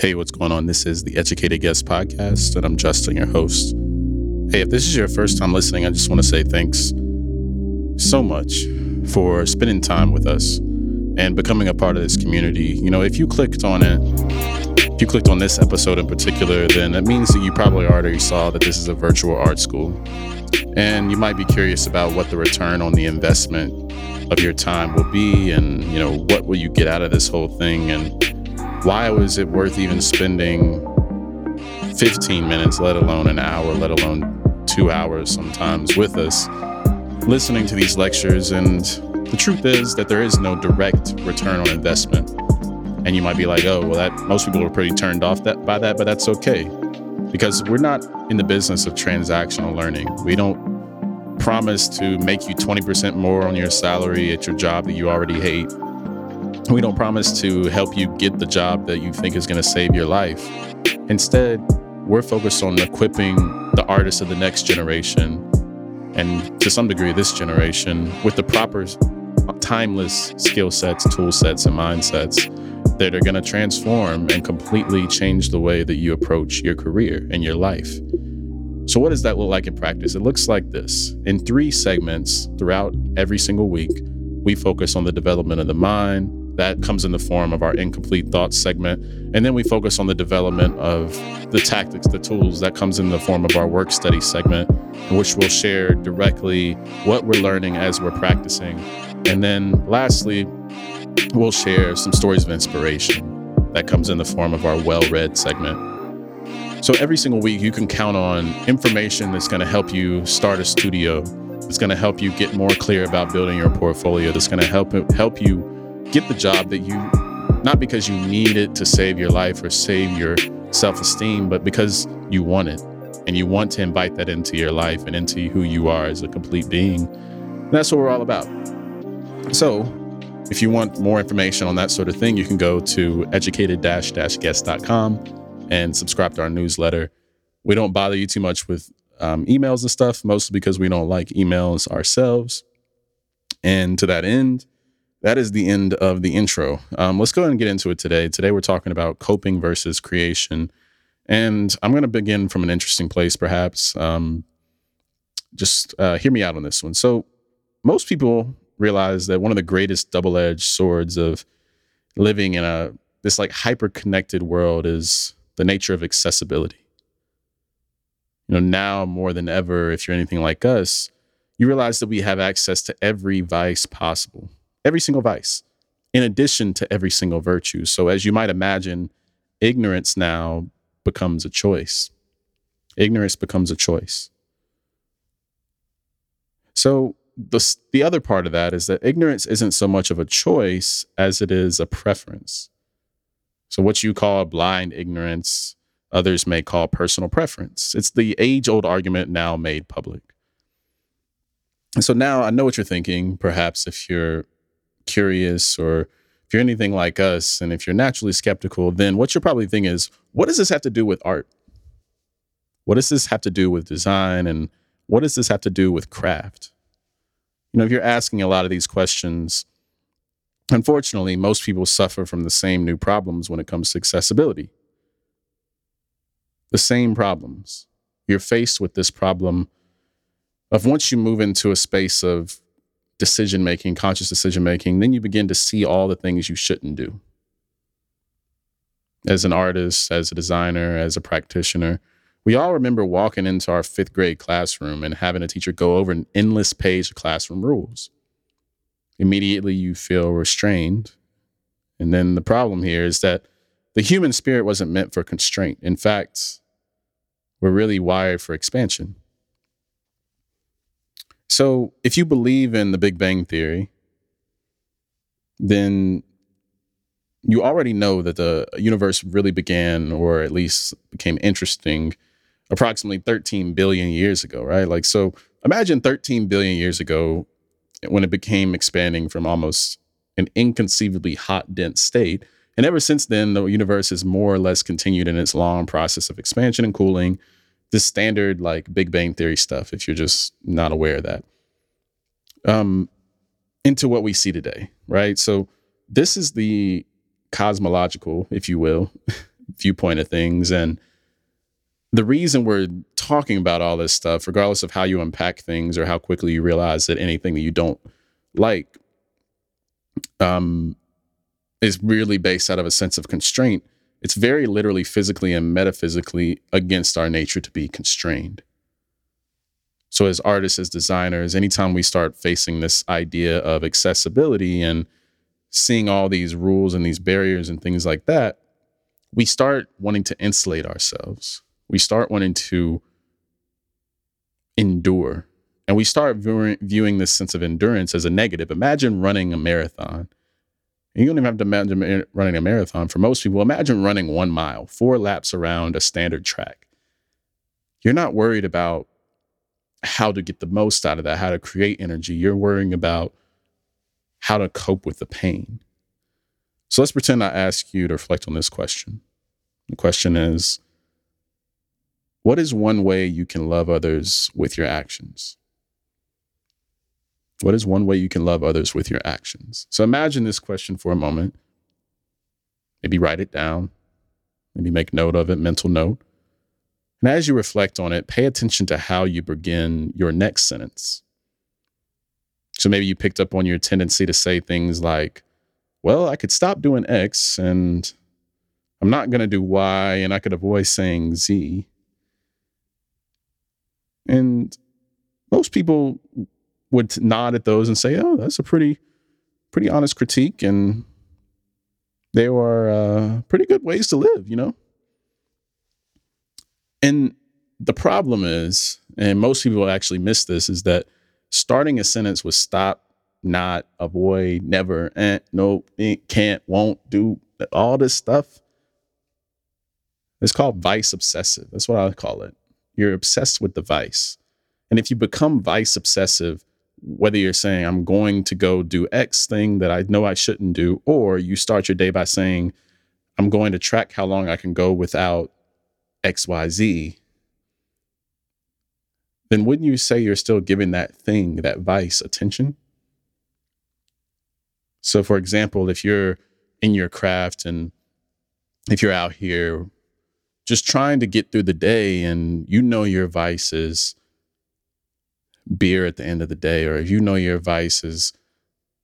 Hey, what's going on? This is the Educated Guest Podcast, and I'm Justin, your host. Hey, if this is your first time listening, I just want to say thanks so much for spending time with us and becoming a part of this community. You know, if you clicked on it, if you clicked on this episode in particular, then that means that you probably already saw that this is a virtual art school. And you might be curious about what the return on the investment of your time will be and, you know, what will you get out of this whole thing and why was it worth even spending 15 minutes, let alone an hour, let alone two hours sometimes with us, listening to these lectures? And the truth is that there is no direct return on investment. And you might be like, oh, well, that most people are pretty turned off that by that, but that's okay. Because we're not in the business of transactional learning. We don't promise to make you 20% more on your salary at your job that you already hate we don't promise to help you get the job that you think is going to save your life. Instead, we're focused on equipping the artists of the next generation and to some degree this generation with the proper timeless skill sets, tool sets, and mindsets that are going to transform and completely change the way that you approach your career and your life. So, what does that look like in practice? It looks like this in three segments throughout every single week. We focus on the development of the mind, that comes in the form of our incomplete thoughts segment. And then we focus on the development of the tactics, the tools that comes in the form of our work study segment, which we'll share directly what we're learning as we're practicing. And then lastly, we'll share some stories of inspiration that comes in the form of our well read segment. So every single week, you can count on information that's going to help you start a studio. It's going to help you get more clear about building your portfolio. That's going to help help you get the job that you, not because you need it to save your life or save your self esteem, but because you want it and you want to invite that into your life and into who you are as a complete being. And that's what we're all about. So, if you want more information on that sort of thing, you can go to educated-guest.com and subscribe to our newsletter. We don't bother you too much with um, emails and stuff, mostly because we don't like emails ourselves. And to that end, that is the end of the intro. Um, let's go ahead and get into it today. Today, we're talking about coping versus creation. And I'm going to begin from an interesting place, perhaps. Um, just uh, hear me out on this one. So, most people realize that one of the greatest double edged swords of living in a this like hyper connected world is the nature of accessibility. You know, now more than ever, if you're anything like us, you realize that we have access to every vice possible every single vice, in addition to every single virtue. So, as you might imagine, ignorance now becomes a choice. Ignorance becomes a choice. So, the, the other part of that is that ignorance isn't so much of a choice as it is a preference. So, what you call blind ignorance, others may call personal preference. It's the age old argument now made public. And so now I know what you're thinking. Perhaps if you're curious or if you're anything like us and if you're naturally skeptical, then what you're probably thinking is, what does this have to do with art? What does this have to do with design? And what does this have to do with craft? You know, if you're asking a lot of these questions, unfortunately, most people suffer from the same new problems when it comes to accessibility. The same problems. You're faced with this problem of once you move into a space of decision making, conscious decision making, then you begin to see all the things you shouldn't do. As an artist, as a designer, as a practitioner, we all remember walking into our fifth grade classroom and having a teacher go over an endless page of classroom rules. Immediately, you feel restrained. And then the problem here is that the human spirit wasn't meant for constraint. In fact, we're really wired for expansion. So if you believe in the Big Bang Theory, then you already know that the universe really began, or at least became interesting, approximately 13 billion years ago, right? Like, so imagine 13 billion years ago when it became expanding from almost an inconceivably hot, dense state. And ever since then, the universe has more or less continued in its long process of expansion and cooling the standard like Big Bang Theory stuff, if you're just not aware of that, um, into what we see today, right? So this is the cosmological, if you will, viewpoint of things. And the reason we're talking about all this stuff, regardless of how you unpack things or how quickly you realize that anything that you don't like um, is really based out of a sense of constraint. It's very literally, physically, and metaphysically against our nature to be constrained. So, as artists, as designers, anytime we start facing this idea of accessibility and seeing all these rules and these barriers and things like that, we start wanting to insulate ourselves. We start wanting to endure. And we start viewing, this sense of endurance as a negative. Imagine running a marathon. And you don't even have to imagine running a marathon. For most people, imagine running one mile, four laps around a standard track. You're not worried about how to get the most out of that, how to create energy. You're worrying about how to cope with the pain. So let's pretend I ask you to reflect on this question. The question is What is one way you can love others with your actions? What is one way you can love others with your actions? So imagine this question for a moment. Maybe write it down. Maybe make note of it, mental note. And as you reflect on it, pay attention to how you begin your next sentence. So maybe you picked up on your tendency to say things like, well, I could stop doing X and I'm not going to do Y and I could avoid saying Z. And most people would nod at those and say, oh, that's a pretty, pretty honest critique. And they were uh, pretty good ways to live, you know? And the problem is, and most people actually miss this, is that starting a sentence with stop, not, avoid, never, "and," eh, nope, can't, won't, do, all this stuff. It's called vice obsessive. That's what I call it. You're obsessed with the vice. And if you become vice obsessive, whether you're saying, I'm going to go do X thing that I know I shouldn't do, or you start your day by saying, I'm going to track how long I can go without XYZ, then wouldn't you say you're still giving that thing, that vice, attention? So, for example, if you're in your craft and if you're out here just trying to get through the day and you know your vice is beer at the end of the day, or if you know your vice is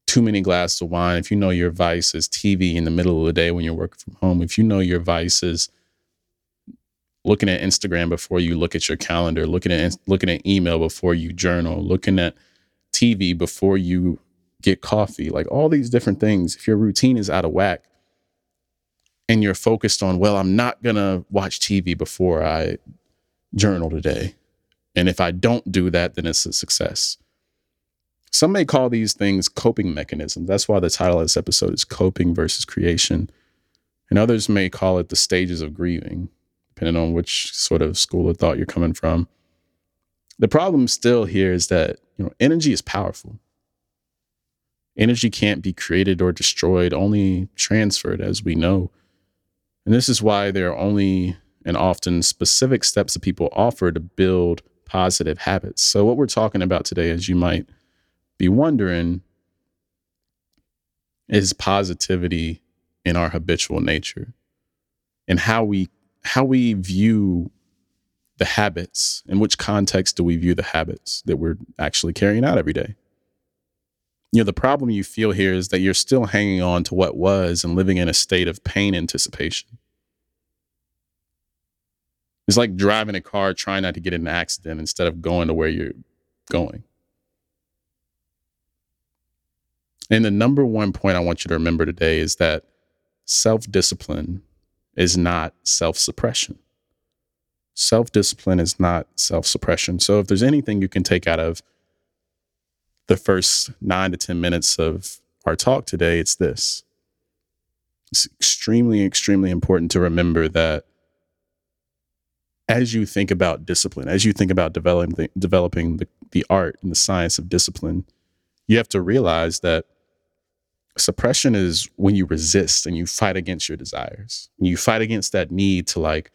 too many glasses of wine, if you know your vice is TV in the middle of the day when you're working from home, if you know your vice is looking at Instagram before you look at your calendar, looking at looking at email before you journal, looking at TV before you get coffee, like all these different things. If your routine is out of whack and you're focused on, well, I'm not going to watch TV before I journal today. And if I don't do that, then it's a success. Some may call these things coping mechanisms. That's why the title of this episode is Coping versus Creation. And others may call it the stages of grieving depending on which sort of school of thought you're coming from. The problem still here is that you know energy is powerful. Energy can't be created or destroyed, only transferred, as we know. And this is why there are only and often specific steps that people offer to build positive habits. So, what we're talking about today, as you might be wondering, is positivity in our habitual nature and how we how we view the habits, in which context do we view the habits that we're actually carrying out every day? You know, the problem you feel here is that you're still hanging on to what was and living in a state of pain anticipation. It's like driving a car trying not to get in an accident instead of going to where you're going. And the number one point I want you to remember today is that self discipline is not self suppression. Self discipline is not self suppression. So, if there's anything you can take out of the first nine to 10 minutes of our talk today, it's this. It's extremely, extremely important to remember that as you think about discipline, as you think about developing the, developing the, the art and the science of discipline, you have to realize that suppression is when you resist and you fight against your desires. You fight against that need to like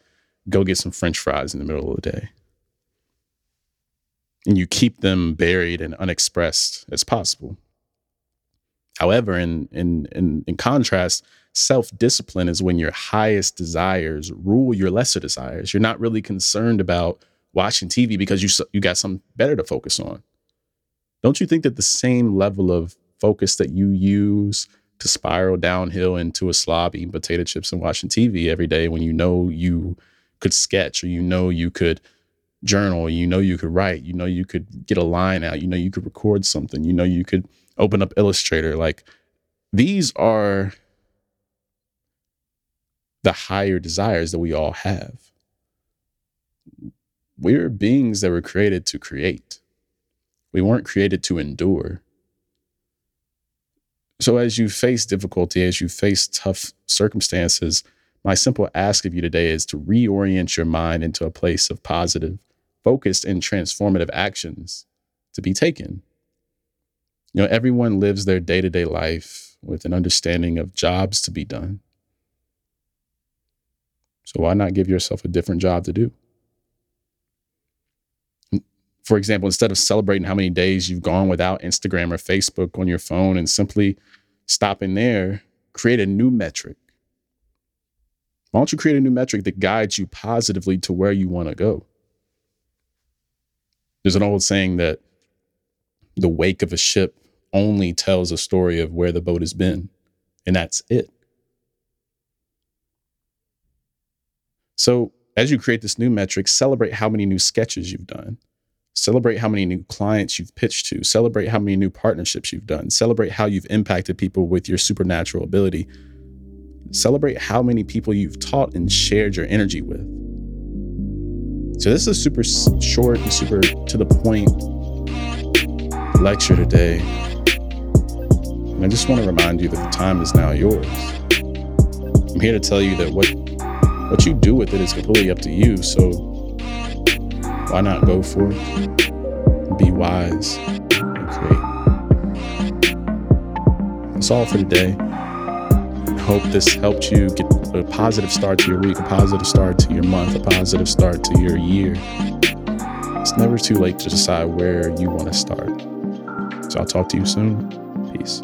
go get some french fries in the middle of the day. And you keep them buried and unexpressed as possible. However, in in in, in contrast, self-discipline is when your highest desires rule your lesser desires. You're not really concerned about watching TV because you you got something better to focus on. Don't you think that the same level of focus that you use to spiral downhill into a slob eating potato chips and watching TV every day when you know you could sketch or you know you could journal, you know you could write, you know you could get a line out, you know you could record something, you know you could open up Illustrator. Like these are the higher desires that we all have. We're beings that were created to create. We weren't created to endure. So, as you face difficulty, as you face tough circumstances, my simple ask of you today is to reorient your mind into a place of positive, focused, and transformative actions to be taken. You know, everyone lives their day to day life with an understanding of jobs to be done. So, why not give yourself a different job to do? For example, instead of celebrating how many days you've gone without Instagram or Facebook on your phone and simply stopping there, create a new metric. Why don't you create a new metric that guides you positively to where you want to go? There's an old saying that the wake of a ship only tells a story of where the boat has been, and that's it. So, as you create this new metric, celebrate how many new sketches you've done. Celebrate how many new clients you've pitched to. Celebrate how many new partnerships you've done. Celebrate how you've impacted people with your supernatural ability. Celebrate how many people you've taught and shared your energy with. So, this is a super short and super to the point lecture today. And I just want to remind you that the time is now yours. I'm here to tell you that what what you do with it is completely up to you. So why not go for it? Be wise and create. That's all for today. I hope this helped you get a positive start to your week, a positive start to your month, a positive start to your year. It's never too late to decide where you want to start. So I'll talk to you soon. Peace.